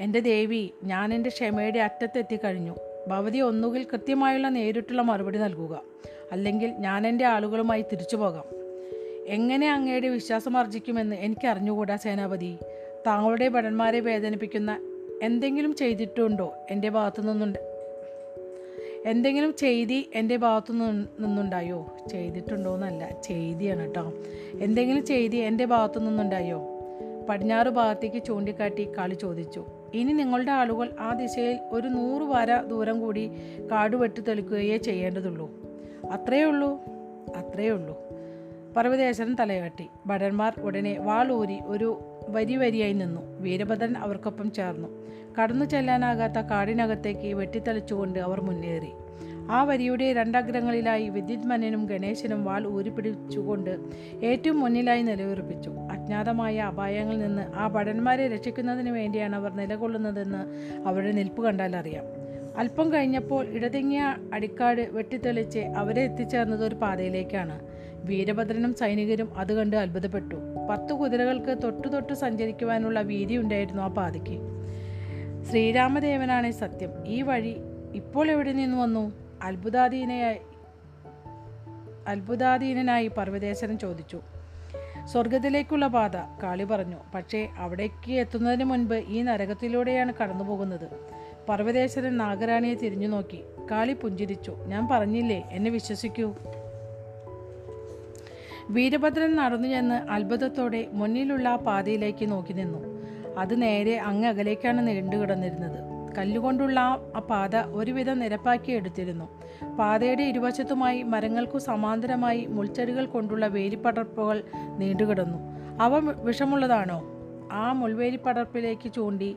എന്റെ ദേവി ഞാൻ എന്റെ ക്ഷമയുടെ അറ്റത്തെത്തിക്കഴിഞ്ഞു ഭവതി ഒന്നുകിൽ കൃത്യമായുള്ള നേരിട്ടുള്ള മറുപടി നൽകുക. അല്ലെങ്കിൽ ഞാൻ എന്റെ ആളുകളുമായി തിരിച്ചു പോകാം. എങ്ങനെ അങ്ങയുടെ വിശ്വാസം അർജിക്കുമെന്ന് എനിക്ക് അറിഞ്ഞുകൂടാ സേനാപതി. താങ്കളുടെ ഭടന്മാരെ വേദനിപ്പിക്കുന്ന എന്തെങ്കിലും ചെയ്തിട്ടുണ്ടോ എന്റെ ഭാഗത്തു നിന്നുണ്ട് എന്തെങ്കിലും ചെയ്തി എന്റെ ഭാഗത്തു നിന്ന് നിന്നുണ്ടായോ? ചെയ്തിട്ടുണ്ടോ എന്നല്ല ചെയ്തിയാണ് കേട്ടോ എന്തെങ്കിലും ചെയ്തി എന്റെ ഭാഗത്തു നിന്നുണ്ടായോ? പടിഞ്ഞാറ് ഭാഗത്തേക്ക് ചൂണ്ടിക്കാട്ടി കാളി ചോദിച്ചു. ഇനി നിങ്ങളുടെ ആളുകൾ ആ ദിശയിൽ ഒരു നൂറ് വര ദൂരം കൂടി കാട് വെട്ടി തെളിക്കുകയേ ചെയ്യേണ്ടതുള്ളൂ. അത്രയേ ഉള്ളൂ? അത്രയേ ഉള്ളൂ. പർവതേശ്വരൻ തലയാട്ടി. ഭടന്മാർ ഉടനെ വാളൂരി ഒരു വരി വരിയായി നിന്നു. വീരഭദ്രൻ അവർക്കൊപ്പം ചേർന്നു. കടന്നു ചെല്ലാനാകാത്ത കാടിനകത്തേക്ക് വെട്ടിത്തെളിച്ചുകൊണ്ട് അവർ മുന്നേറി. ആ വരിയുടെ രണ്ടഗ്രങ്ങളിലായി വിദ്യുത്മനനും ഗണേശനും വാൾ ഊരിപ്പിടിച്ചുകൊണ്ട് ഏറ്റവും മുന്നിലായി നിലയുറപ്പിച്ചു. അജ്ഞാതമായ അപായങ്ങളിൽ നിന്ന് ആ ഭടന്മാരെ രക്ഷിക്കുന്നതിന് വേണ്ടിയാണ് അവർ നിലകൊള്ളുന്നതെന്ന് അവരുടെ നിൽപ്പ് കണ്ടാൽ അറിയാം. അല്പം കഴിഞ്ഞപ്പോൾ ഇടതിങ്ങിയ അടിക്കാട് വെട്ടിത്തെളിച്ച് അവരെ എത്തിച്ചേർന്നത് ഒരു പാതയിലേക്കാണ്. വീരഭദ്രനും സൈനികരും അത് കണ്ട് അത്ഭുതപ്പെട്ടു. പത്തു കുതിരകൾക്ക് തൊട്ടു തൊട്ട് സഞ്ചരിക്കുവാനുള്ള വീതി ഉണ്ടായിരുന്നു ആ പാതയ്ക്ക് ശ്രീരാമദേവനാണ് സത്യം. ഈ വഴി ഇപ്പോൾ എവിടെ നിന്ന് വന്നു? അത്ഭുതാധീനയായി അത്ഭുതാധീനനായി പർവതേശ്വരൻ ചോദിച്ചു. സ്വർഗത്തിലേക്കുള്ള പാത കാളി പറഞ്ഞു. പക്ഷേ അവിടേക്ക് എത്തുന്നതിന് മുൻപ് ഈ നരകത്തിലൂടെയാണ് കടന്നു പോകുന്നത് പർവതേശ്വരൻ നാഗരാണിയെ തിരിഞ്ഞു നോക്കി കാളി പുഞ്ചിരിച്ചു. ഞാൻ പറഞ്ഞില്ലേ? എന്നെ വിശ്വസിക്കൂ. വീരഭദ്രൻ നടന്നു ചെന്ന് അത്ഭുതത്തോടെ മുന്നിലുള്ള ആ പാതയിലേക്ക് നോക്കി നിന്നു. അത് നേരെ അങ്ങ് അകലേക്കാണ് നീണ്ടു കിടന്നിരുന്നത്. കല്ലുകൊണ്ടുള്ള ആ- പാത ഒരുവിധം നിരപ്പാക്കി എടുത്തിരുന്നു. പാതയുടെ ഇരുവശത്തുമായി മരങ്ങൾക്കു സമാന്തരമായി മുൾച്ചെടികൾ കൊണ്ടുള്ള വേലിപ്പടർപ്പുകൾ നീണ്ടുകിടന്നു അവ വിഷമുള്ളതാണോ? ആ മുൾവേലിപ്പടർപ്പിലേക്ക് ചൂണ്ടി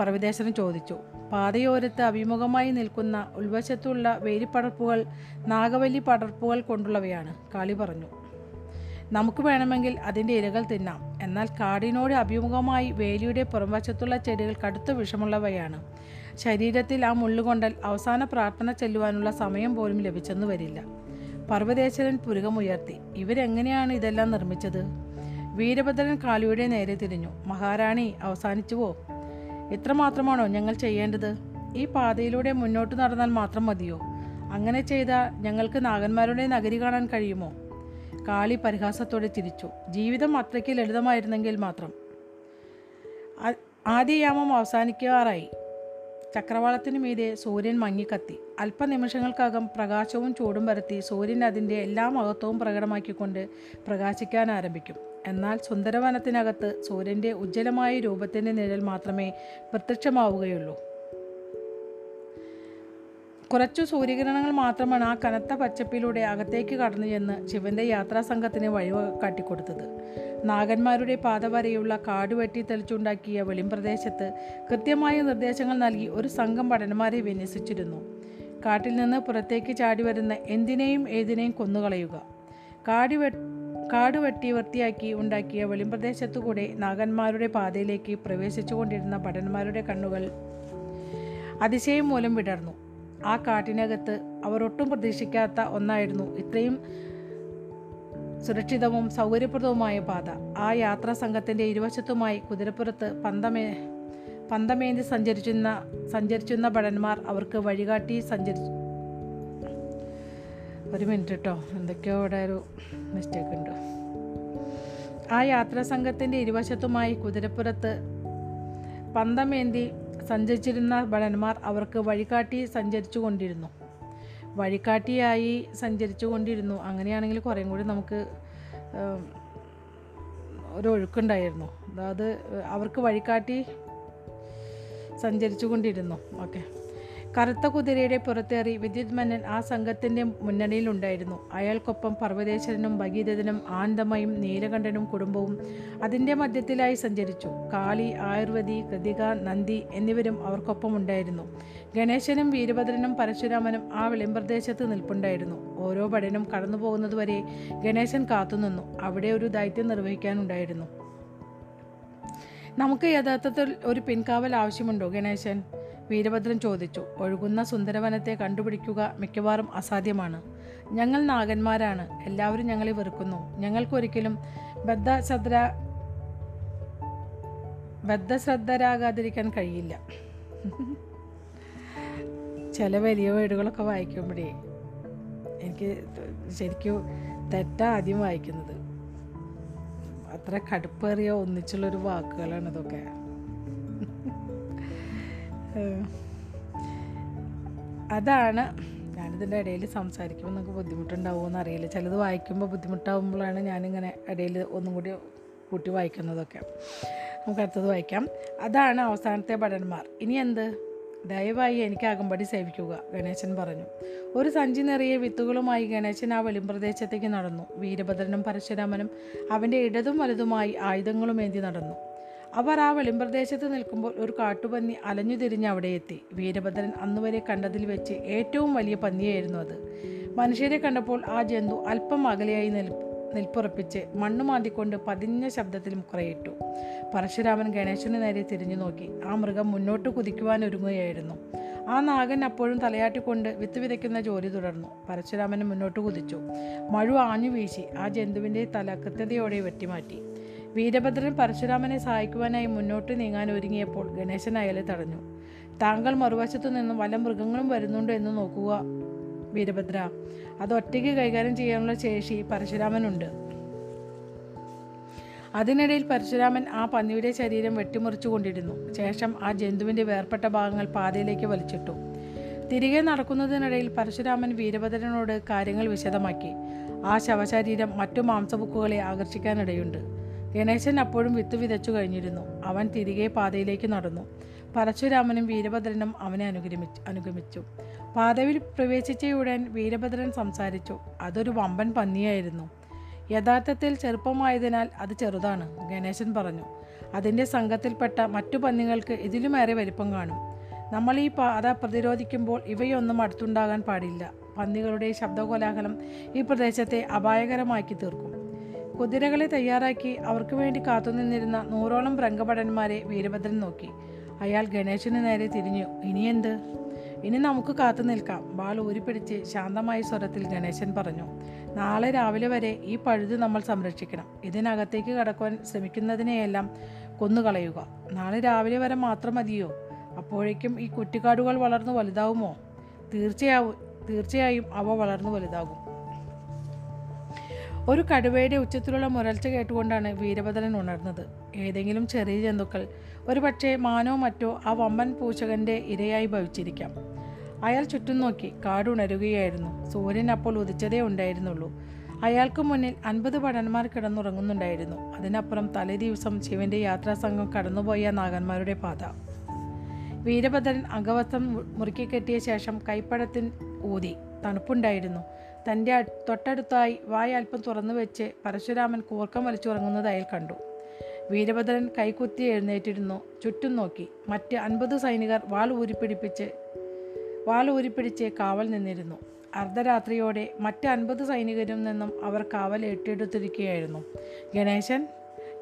പർവതേശ്വരൻ ചോദിച്ചു. പാതയോരത്ത് അഭിമുഖമായി നിൽക്കുന്ന ഉൾവശത്തുള്ള വേലിപ്പടർപ്പുകൾ നാഗവല്ലി പടർപ്പുകൾ കൊണ്ടുള്ളവയാണ്. കാളി പറഞ്ഞു. നമുക്ക് വേണമെങ്കിൽ അതിന്റെ ഇലകൾ തിന്നാം. എന്നാൽ കാടിനോട് അഭിമുഖമായി വേലിയുടെ പുറംവശത്തുള്ള ചെടികൾ കടുത്ത വിഷമുള്ളവയാണ്. ശരീരത്തിൽ ആ മുള്ളുകൊണ്ടൽ അവസാന പ്രാർത്ഥന ചെല്ലുവാനുള്ള സമയം പോലും ലഭിച്ചെന്ന് വരില്ല. പർവതേശ്വരൻ പുരുകമുയർത്തി ഇവരെങ്ങനെയാണ് ഇതെല്ലാം നിർമ്മിച്ചത്? വീരഭദ്രൻ കാളിയുടെ നേരെ തിരിഞ്ഞു. മഹാറാണി അവസാനിച്ചുവോ? ഇത്രമാത്രമാണോ ഞങ്ങൾ ചെയ്യേണ്ടത്? ഈ പാതയിലൂടെ മുന്നോട്ട് നടന്നാൽ മാത്രം മതിയോ? അങ്ങനെ ചെയ്താൽ ഞങ്ങൾക്ക് നാഗന്മാരുടെ നഗരി കാണാൻ കഴിയുമോ? കാളി പരിഹാസത്തോടെ ചിരിച്ചു. ജീവിതം അത്രയ്ക്ക് ലളിതമായിരുന്നെങ്കിൽ മാത്രം. ആദ്യയാമം അവസാനിക്കാറായി. ചക്രവാളത്തിനു മീതെ സൂര്യൻ മങ്ങിക്കത്തി. അല്പനിമിഷങ്ങൾക്കകം പ്രകാശവും ചൂടും പരത്തി സൂര്യൻ അതിന്റെ എല്ലാ മഹത്വവും പ്രകടമാക്കിക്കൊണ്ട് പ്രകാശിക്കാൻ ആരംഭിക്കും. എന്നാൽ സുന്ദരവനത്തിനകത്ത് സൂര്യന്റെ ഉജ്ജ്വലമായ രൂപത്തിന്റെ നിഴൽ മാത്രമേ പ്രത്യക്ഷമാവുകയുള്ളൂ. കുറച്ചു സൂര്യകിരണങ്ങൾ മാത്രമാണ് ആ കനത്ത പച്ചപ്പിലൂടെ അകത്തേക്ക് കടന്നു ചെന്ന് ശിവന്റെ യാത്രാസംഘത്തിന് വഴി കാട്ടിക്കൊടുത്തത്. നാഗന്മാരുടെ പാത വരെയുള്ള കാട് വെട്ടി തെളിച്ചുണ്ടാക്കിയ വെളിംപ്രദേശത്ത് കൃത്യമായ നിർദ്ദേശങ്ങൾ നൽകി ഒരു സംഘം ഭടന്മാരെ വിന്യസിച്ചിരുന്നു. കാട്ടിൽ നിന്ന് പുറത്തേക്ക് ചാടി വരുന്ന എന്തിനേയും ഏതിനേയും കൊന്നുകളയുക. കാടി വെ കാട് വെട്ടി വൃത്തിയാക്കി ഉണ്ടാക്കിയ വെളിംപ്രദേശത്തുകൂടെ നാഗന്മാരുടെ പാതയിലേക്ക് പ്രവേശിച്ചുകൊണ്ടിരുന്ന ഭടന്മാരുടെ കണ്ണുകൾ അതിശയം മൂലം വിടർന്നു. ആ കാട്ടിനകത്ത് ഒട്ടും പ്രതീക്ഷിക്കാത്ത ഒന്നായിരുന്നു. ഇത്രയും സുരക്ഷിതവും സൗകര്യപ്രദവുമായ പാത. ആ യാത്രാ സംഘത്തിന്റെ ഇരുവശത്തുമായി കുതിരപ്പുറത്ത് പന്തമേ പന്തമേന്തി സഞ്ചരിച്ചുന്ന സഞ്ചരിച്ചുന്ന ഭടന്മാർ അവർക്ക് വഴികാട്ടി സഞ്ചരിച്ചു ഒരു മിനിറ്റ് കേട്ടോ എന്തൊക്കെയോ ഇവിടെ ഒരു മിസ്റ്റേക്ക് ഉണ്ട്. ആ യാത്രാ സംഘത്തിന്റെ ഇരുവശത്തുമായി കുതിരപ്പുറത്ത് പന്തമേന്തി സഞ്ചരിച്ചിരുന്ന ഭടന്മാർ അവർക്ക് വഴികാട്ടി സഞ്ചരിച്ചു കൊണ്ടിരുന്നു വഴികാട്ടിയായി സഞ്ചരിച്ചു കൊണ്ടിരുന്നു അങ്ങനെയാണെങ്കിൽ കുറേയും കൂടി നമുക്ക് ഒരു ഒഴുക്കുണ്ടായിരുന്നു. അതായത് അവർക്ക് വഴികാട്ടി സഞ്ചരിച്ചു കൊണ്ടിരുന്നു ഓക്കെ. കറുത്ത കുതിരയുടെ പുറത്തേറി വിദ്യുത് മന്നൻ ആ സംഘത്തിന്റെ മുന്നണിയിലുണ്ടായിരുന്നു. അയാൾക്കൊപ്പം പർവതേശ്വരനും ഭഗീരഥനും ആനന്ദമയും നീലകണ്ഠനും കുടുംബവും അതിന്റെ മധ്യത്തിലായി സഞ്ചരിച്ചു. കാളി ആയുർവേദി കൃതിക നന്ദി എന്നിവരും അവർക്കൊപ്പം ഉണ്ടായിരുന്നു. ഗണേശനും വീരഭദ്രനും പരശുരാമനും ആ വെളിമ്പ്രദേശത്ത് നിൽപ്പുണ്ടായിരുന്നു. ഓരോ പടനും കടന്നു പോകുന്നതുവരെ ഗണേശൻ കാത്തുനിന്നു അവിടെ ഒരു ദൗത്യം നിർവഹിക്കാനുണ്ടായിരുന്നു. നമുക്ക് യഥാർത്ഥത്തിൽ ഒരു പിൻകാവൽ ആവശ്യമുണ്ടോ ഗണേശൻ? വീരഭദ്രൻ ചോദിച്ചു ഒഴുകുന്ന സുന്ദരവനത്തെ കണ്ടുപിടിക്കുക മിക്കവാറും അസാധ്യമാണ്. ഞങ്ങൾ നാഗന്മാരാണ് എല്ലാവരും ഞങ്ങളെ വെറുക്കുന്നു. ഞങ്ങൾക്കൊരിക്കലും ബദ്ധശ്രദ്ധ ബദ്ധശ്രദ്ധരാകാതിരിക്കാൻ കഴിയില്ല. ചില വലിയ വീടുകളൊക്കെ വായിക്കുമ്പോഴേ എനിക്ക് ശരിക്കും തെറ്റാ ആദ്യം വായിക്കുന്നത്. അത്ര കടുപ്പേറിയ ഒന്നിച്ചുള്ളൊരു വാക്കുകളാണ് ഇതൊക്കെ. അതാണ് ഞാനിതിന്റെ ഇടയിൽ സംസാരിക്കുമ്പോൾ നിങ്ങൾക്ക് ബുദ്ധിമുട്ടുണ്ടാവുമോ അറിയില്ല ചിലത് വായിക്കുമ്പോൾ ബുദ്ധിമുട്ടാവുമ്പോഴാണ് ഞാനിങ്ങനെ ഇടയിൽ ഒന്നും കൂടി കൂട്ടി വായിക്കുന്നതൊക്കെ. നമുക്ക് അടുത്തത് വായിക്കാം. അതാണ് അവസാനത്തെ ഭടന്മാർ. ഇനി എന്ത്? ദയവായി എനിക്ക് അകമ്പടി സേവിക്കുക ഗണേശൻ പറഞ്ഞു. ഒരു സഞ്ചി നിറയെ വിത്തുകളുമായി ഗണേശൻ ആ വെളിമ്പ്രദേശത്തേക്ക് നടന്നു. വീരഭദ്രനും പരശുരാമനും അവന്റെ ഇടതും വലതുമായി ആയുധങ്ങളുമേന്തി നടന്നു. അവർ ആ വെളിമ്പ്രദേശത്ത് നിൽക്കുമ്പോൾ ഒരു കാട്ടുപന്നി അലഞ്ഞു തിരിഞ്ഞ് അവിടെ എത്തി. വീരഭദ്രൻ അന്നുവരെ കണ്ടതിൽ വെച്ച് ഏറ്റവും വലിയ പന്നിയായിരുന്നു അത്. മനുഷ്യരെ കണ്ടപ്പോൾ ആ ജന്തു അല്പം അകലെയായി നിൽ നിൽപ്പുറപ്പിച്ച് മണ്ണ് മാന്തിക്കൊണ്ട് പതിഞ്ഞ ശബ്ദത്തിൽ മുക്കറയിട്ടു പരശുരാമൻ ഗണേശന് നേരെ തിരിഞ്ഞു നോക്കി. ആ മൃഗം മുന്നോട്ട് കുതിക്കുവാൻ ഒരുങ്ങുകയായിരുന്നു. ആ നാഗൻ അപ്പോഴും തലയാട്ടിക്കൊണ്ട് വിത്ത് വിതയ്ക്കുന്ന ജോലി തുടർന്നു. പരശുരാമൻ മുന്നോട്ട് കുതിച്ചു. മഴു ആഞ്ഞു വീശി. ആ ജന്തുവിന്റെ തല കൃത്യതയോടെ വെട്ടിമാറ്റി. വീരഭദ്രൻ പരശുരാമനെ സഹായിക്കുവാനായി മുന്നോട്ട് നീങ്ങാൻ ഒരുങ്ങിയപ്പോൾ ഗണേശൻ അയാളെ തടഞ്ഞു. താങ്കൾ മറുവശത്തു നിന്നും വല്ല മൃഗങ്ങളും വരുന്നുണ്ടോ എന്ന് നോക്കുക വീരഭദ്ര. അത് ഒറ്റയ്ക്ക് കൈകാര്യം ചെയ്യാനുള്ള ശേഷി പരശുരാമനുണ്ട്. അതിനിടയിൽ പരശുരാമൻ ആ പന്നിയുടെ ശരീരം വെട്ടിമുറിച്ചു കൊണ്ടിരുന്നു ശേഷം ആ ജന്തുവിന്റെ വേർപെട്ട ഭാഗങ്ങൾ പാതയിലേക്ക് വലിച്ചിട്ടു. തിരികെ നടക്കുന്നതിനിടയിൽ പരശുരാമൻ വീരഭദ്രനോട് കാര്യങ്ങൾ വിശദമാക്കി. ആ ശവശരീരം മറ്റു മാംസബുക്കുകളെ ആകർഷിക്കാനിടയുണ്ട്. ഗണേശൻ അപ്പോഴും വിത്ത് വിതച്ചു കഴിഞ്ഞിരുന്നു. അവൻ തിരികെ പാതയിലേക്ക് നടന്നു. പരശുരാമനും വീരഭദ്രനും അവനെ അനുഗമിച്ചു അനുഗമിച്ചു. പാതയിൽ പ്രവേശിച്ചയുടൻ വീരഭദ്രൻ സംസാരിച്ചു. അതൊരു വമ്പൻ പന്നിയായിരുന്നു. യഥാർത്ഥത്തിൽ ചെറുപ്പമായതിനാൽ അത് ചെറുതാണ് ഗണേശൻ പറഞ്ഞു. അതിന്റെ സംഘത്തിൽപ്പെട്ട മറ്റു പന്നികൾക്ക് ഇതിലുമേറെ വലിപ്പം കാണും. നമ്മൾ ഈ പാത പ്രതിരോധിക്കുമ്പോൾ ഇവയൊന്നും അടുത്തുണ്ടാകാൻ പാടില്ല. പന്നികളുടെ ശബ്ദകോലാഹലം ഈ പ്രദേശത്തെ അപായകരമാക്കി തീർക്കും. കുതിരകളെ തയ്യാറാക്കി അവർക്ക് വേണ്ടി കാത്തുനിന്നിരുന്ന നൂറോളം രംഗഭടന്മാരെ വീരഭദ്രൻ നോക്കി. അയാൾ ഗണേശന് നേരെ തിരിഞ്ഞു. ഇനിയെന്ത്? ഇനി നമുക്ക് കാത്തു നിൽക്കാം ബാൽ ഊരിപ്പിടിച്ച് ശാന്തമായ സ്വരത്തിൽ ഗണേശൻ പറഞ്ഞു. നാളെ രാവിലെ വരെ ഈ പഴുത് നമ്മൾ സംരക്ഷിക്കണം. ഇതിനകത്തേക്ക് കടക്കുവാൻ ശ്രമിക്കുന്നതിനെയെല്ലാം കൊന്നുകളയുക. നാളെ രാവിലെ വരെ മാത്രം മതിയോ? അപ്പോഴേക്കും ഈ കുറ്റിക്കാടുകൾ വളർന്നു വലുതാവുമോ? തീർച്ചയാവും തീർച്ചയായും അവ വളർന്നു വലുതാകും. ഒരു കടുവയുടെ ഉച്ചത്തിലുള്ള മുരൾച്ച കേട്ടുകൊണ്ടാണ് വീരഭദ്രൻ ഉണർന്നത്. ഏതെങ്കിലും ചെറിയ ജന്തുക്കൾ ഒരുപക്ഷെ മാനോ മറ്റോ ആ വമ്പൻ പൂച്ചകന്റെ ഇരയായി ഭവിച്ചിരിക്കാം. അയാൾ ചുറ്റും നോക്കി കാടുണരുകയായിരുന്നു. സൂര്യൻ അപ്പോൾ ഉദിച്ചതേ ഉണ്ടായിരുന്നുള്ളൂ. അയാൾക്ക് മുന്നിൽ അൻപത് പടന്മാർ കിടന്നുറങ്ങുന്നുണ്ടായിരുന്നു. അതിനപ്പുറം തലേ ദിവസം ശിവന്റെ യാത്രാസംഘം കടന്നുപോയ നാഗന്മാരുടെ പാത. വീരഭദ്രൻ അംഗവസ്ത്രം മുറുക്കി കെട്ടിയ ശേഷം കൈപ്പടത്തിൽ ഊതി. തണുപ്പുണ്ടായിരുന്നു. തന്റെ തൊട്ടടുത്തായി വായ അല്പം തുറന്നു വെച്ച് പരശുരാമൻ കൂർക്കം വലിച്ചുറങ്ങുന്നത് അയാൾ കണ്ടു. വീരഭദ്രൻ കൈകുത്തി എഴുന്നേറ്റിരുന്നു. ചുറ്റും നോക്കി. മറ്റ് അൻപത് സൈനികർ വാൾ ഊരിപ്പിടിപ്പിച്ച് വാൾ ഊരിപ്പിടിച്ച് കാവൽ നിന്നിരുന്നു. അർദ്ധരാത്രിയോടെ മറ്റ് അൻപത് സൈനികരിൽ നിന്നും അവർ കാവൽ ഏറ്റെടുത്തിരിക്കുകയായിരുന്നു. ഗണേശൻ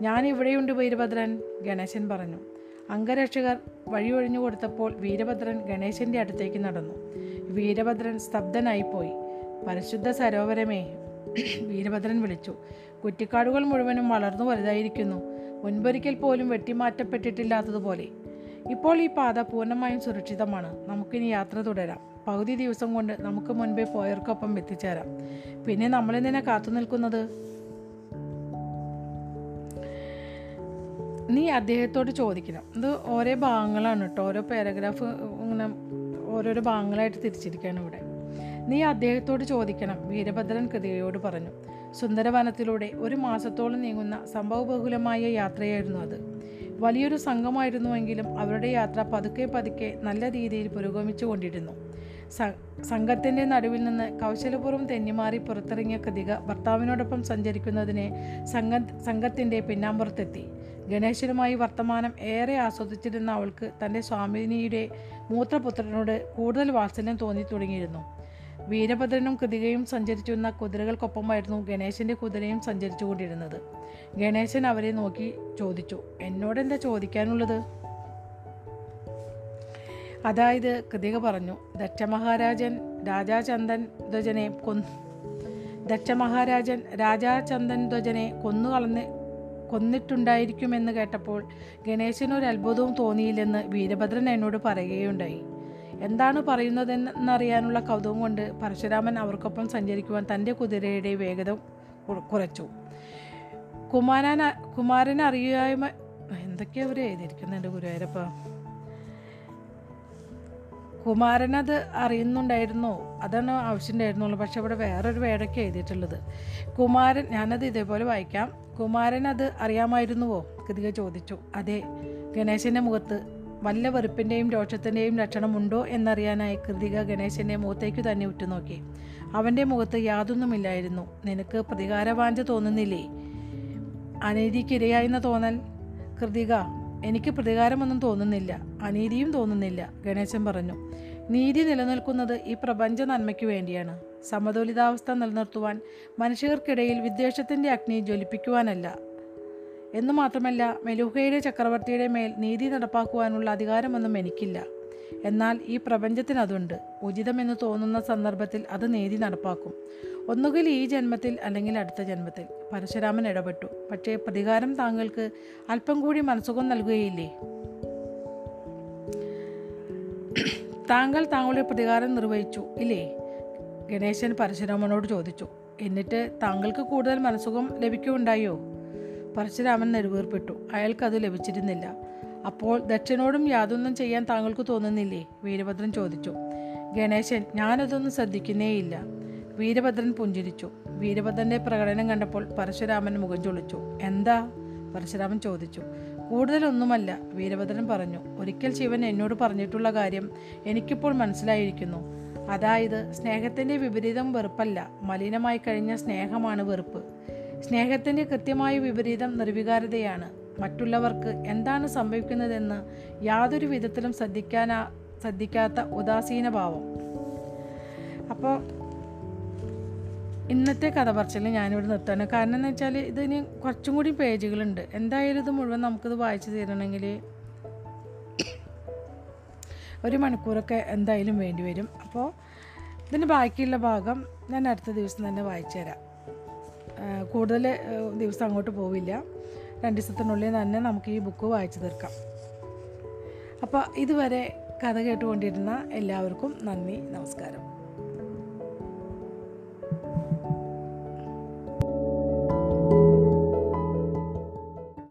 ഞാൻ ഇവിടെയുണ്ട് വീരഭദ്രൻ ഗണേശൻ പറഞ്ഞു. അംഗരക്ഷകർ വഴിയൊഴിഞ്ഞു കൊടുത്തപ്പോൾ വീരഭദ്രൻ ഗണേശന്റെ അടുത്തേക്ക് നടന്നു. വീരഭദ്രൻ സ്തബ്ധനായിപ്പോയി. പരിശുദ്ധ സരോവരമേ വീരഭദ്രൻ വിളിച്ചു. കുറ്റിക്കാടുകൾ മുഴുവനും വളർന്നു വലുതായിരിക്കുന്നു. മുൻപൊരിക്കൽ പോലും വെട്ടിമാറ്റപ്പെട്ടിട്ടില്ലാത്തതുപോലെ. ഇപ്പോൾ ഈ പാത പൂർണമായും സുരക്ഷിതമാണ്. നമുക്കിനി യാത്ര തുടരാം. പകുതി ദിവസം കൊണ്ട് നമുക്ക് മുൻപേ പോയവർക്കൊപ്പം എത്തിച്ചേരാം. പിന്നെ നമ്മളെന്തിനാ കാത്തു നിൽക്കുന്നത്? നീ അദ്ദേഹത്തോട് ചോദിക്കണം. ഇത് ഓരോ ഭാഗങ്ങളാണ് കേട്ടോ. ഓരോ പാരഗ്രാഫ് ഇങ്ങനെ ഓരോരോ ഭാഗങ്ങളായിട്ട് തിരിച്ചിരിക്കുകയാണ് ഇവിടെ. നീ അദ്ദേഹത്തോട് ചോദിക്കണം. വീരഭദ്രൻ കൃതികയോട് പറഞ്ഞു. സുന്ദരവനത്തിലൂടെ ഒരു മാസത്തോളം നീങ്ങുന്ന സംഭവബഹുലമായ യാത്രയായിരുന്നു അത്. വലിയൊരു സംഘമായിരുന്നുവെങ്കിലും അവരുടെ യാത്ര പതുക്കെ പതുക്കെ നല്ല രീതിയിൽ പുരോഗമിച്ചു കൊണ്ടിരുന്നു. സംഘത്തിന്റെ നടുവിൽ നിന്ന് കൗശലപൂർവം തെന്നിമാറി പുറത്തിറങ്ങിയ കൃതിക ഭർത്താവിനോടൊപ്പം സഞ്ചരിക്കുന്നതിനെ സംഘ സംഘത്തിന്റെ പിന്നാമ്പുറത്തെത്തി. ഗണേശനുമായി വർത്തമാനം ഏറെ ആസ്വദിച്ചിരുന്ന അവൾക്ക് തന്റെ സ്വാമിനിയുടെ മൂത്രപുത്രനോട് കൂടുതൽ വാത്സല്യം തോന്നി തുടങ്ങിയിരുന്നു വീരഭദ്രനും കൃതികയും സഞ്ചരിച്ചിരുന്ന കുതിരകൾക്കൊപ്പമായിരുന്നു ഗണേശന്റെ കുതിരയും സഞ്ചരിച്ചുകൊണ്ടിരുന്നത്. ഗണേശൻ അവരെ നോക്കി ചോദിച്ചു എന്നോടെന്താ ചോദിക്കാനുള്ളത്? അതായത് കൃതിക പറഞ്ഞു ദക്ഷമഹാരാജൻ രാജാചന്ദൻ ധ്വജനെ കൊന്നു ദക്ഷമഹാരാജൻ രാജാചന്ദൻ ധ്വജനെ കൊന്നുകളഞ്ഞ് കൊന്നിട്ടുണ്ടായിരിക്കുമെന്ന് കേട്ടപ്പോൾ ഗണേശനൊരു അത്ഭുതവും തോന്നിയില്ലെന്ന് വീരഭദ്രൻ എന്നോട് പറയുകയുണ്ടായി. എന്താണ് പറയുന്നതെന്നറിയാനുള്ള കൗതുകം കൊണ്ട് പരശുരാമൻ അവർക്കൊപ്പം സഞ്ചരിക്കുവാൻ തന്റെ കുതിരയുടെ വേഗത കുറ- കുറച്ചു. കുമാരൻ കുമാരൻ അറിയായ്മ എന്തൊക്കെയാ അവർ എഴുതിയിരിക്കുന്നുണ്ട് ഗുരുവായൂരപ്പ? കുമാരനത് അറിയുന്നുണ്ടായിരുന്നു അതാണ് ആവശ്യമുണ്ടായിരുന്നുള്ളൂ പക്ഷെ ഇവിടെ വേറൊരു വേടൊക്കെ എഴുതിയിട്ടുള്ളത്. കുമാരൻ ഞാനത് ഇതേപോലെ വായിക്കാം. കുമാരൻ അത് അറിയാമായിരുന്നുവോ? കൃതിക ചോദിച്ചു. അതെ ഗണേശന്റെ മുഖത്ത് വല്ല വെറുപ്പിന്റെയും രോഷത്തിന്റെയും ലക്ഷണമുണ്ടോ എന്നറിയാനായി കൃതിക ഗണേശന്റെ മുഖത്തേക്കു തന്നെ ഉറ്റുനോക്കി. അവന്റെ മുഖത്ത് യാതൊന്നുമില്ലായിരുന്നു. നിനക്ക് പ്രതികാരവാഞ്ച തോന്നുന്നില്ലേ? അനീതിക്കിരയായെന്ന തോന്നൽ. കൃതിക എനിക്ക് പ്രതികാരമൊന്നും തോന്നുന്നില്ല. അനീതിയും തോന്നുന്നില്ല ഗണേശൻ പറഞ്ഞു. നീതി നിലനിൽക്കുന്നത് ഈ പ്രപഞ്ച നന്മയ്ക്ക് വേണ്ടിയാണ്. സമതുലിതാവസ്ഥ നിലനിർത്തുവാൻ മനുഷ്യർക്കിടയിൽ വിദ്വേഷത്തിന്റെ അഗ്നി ജ്വലിപ്പിക്കുവാനല്ല. എന്നു മാത്രമല്ല മെലൂഹയുടെ ചക്രവർത്തിയുടെ മേൽ നീതി നടപ്പാക്കുവാനുള്ള അധികാരമൊന്നും എനിക്കില്ല. എന്നാൽ ഈ പ്രപഞ്ചത്തിന് അതുണ്ട്. ഉചിതമെന്ന് തോന്നുന്ന സന്ദർഭത്തിൽ അത് നീതി നടപ്പാക്കും. ഒന്നുകിൽ ഈ ജന്മത്തിൽ അല്ലെങ്കിൽ അടുത്ത ജന്മത്തിൽ. പരശുരാമൻ ഇടപെട്ടു. പക്ഷേ പ്രതികാരം താങ്കൾക്ക് അല്പം കൂടി മനസ്സുഖം നൽകുകയില്ലേ? താങ്കൾ താങ്കളുടെ പ്രതികാരം നിർവഹിച്ചു ഇല്ലേ? ഗണേശൻ പരശുരാമനോട് ചോദിച്ചു. എന്നിട്ട് താങ്കൾക്ക് കൂടുതൽ മനസ്സുഖം ലഭിക്കുകയുണ്ടായോ? പരശുരാമൻ നെരുവേർപ്പെട്ടു അയാൾക്കത് ലഭിച്ചിരുന്നില്ല. അപ്പോൾ ദക്ഷനോടും യാതൊന്നും ചെയ്യാൻ താങ്കൾക്ക് തോന്നുന്നില്ലേ? വീരഭദ്രൻ ചോദിച്ചു. ഗണേശൻ ഞാനതൊന്നും ശ്രദ്ധിക്കുന്നേയില്ല. വീരഭദ്രൻ പുഞ്ചിരിച്ചു. വീരഭദ്രന്റെ പ്രകടനം കണ്ടപ്പോൾ പരശുരാമൻ മുഖം ചൊളിച്ചു. എന്താ? പരശുരാമൻ ചോദിച്ചു. കൂടുതലൊന്നുമല്ല വീരഭദ്രൻ പറഞ്ഞു. ഒരിക്കൽ ശിവൻ എന്നോട് പറഞ്ഞിട്ടുള്ള കാര്യം എനിക്കിപ്പോൾ മനസ്സിലായിരിക്കുന്നു. അതായത് സ്നേഹത്തിന്റെ വിപരീതം വെറുപ്പല്ല. മലിനമായി കഴിഞ്ഞ സ്നേഹമാണ് വെറുപ്പ്. സ്നേഹത്തിന്റെ കൃത്യമായ വിപരീതം നിർവികാരതയാണ്. മറ്റുള്ളവർക്ക് എന്താണ് സംഭവിക്കുന്നതെന്ന് യാതൊരു വിധത്തിലും ശ്രദ്ധിക്കാനാ ശ്രദ്ധിക്കാത്ത ഉദാസീന ഭാവം അപ്പോൾ ഇന്നത്തെ കഥ പറച്ചിൽ ഞാനിവിടെ നിർത്തുകയാണ്. കാരണം എന്ന് വെച്ചാൽ ഇതിന് കുറച്ചും കൂടി പേജുകളുണ്ട്. എന്തായാലും ഇത് മുഴുവൻ നമുക്കിത് വായിച്ചു തീരണമെങ്കിൽ ഒരു മണിക്കൂറൊക്കെ എന്തായാലും വേണ്ടി വരും. അപ്പോൾ ഇതിന് ബാക്കിയുള്ള ഭാഗം ഞാൻ അടുത്ത ദിവസം തന്നെ വായിച്ചു തരാം കൂടുതൽ ദിവസം അങ്ങോട്ട് പോവില്ല. രണ്ട് ദിവസത്തിനുള്ളിൽ തന്നെ നമുക്ക് ഈ ബുക്ക് വായിച്ചു തീർക്കാം. അപ്പോൾ ഇതുവരെ കഥ കേട്ടുകൊണ്ടിരുന്ന എല്ലാവർക്കും നന്ദി നമസ്കാരം.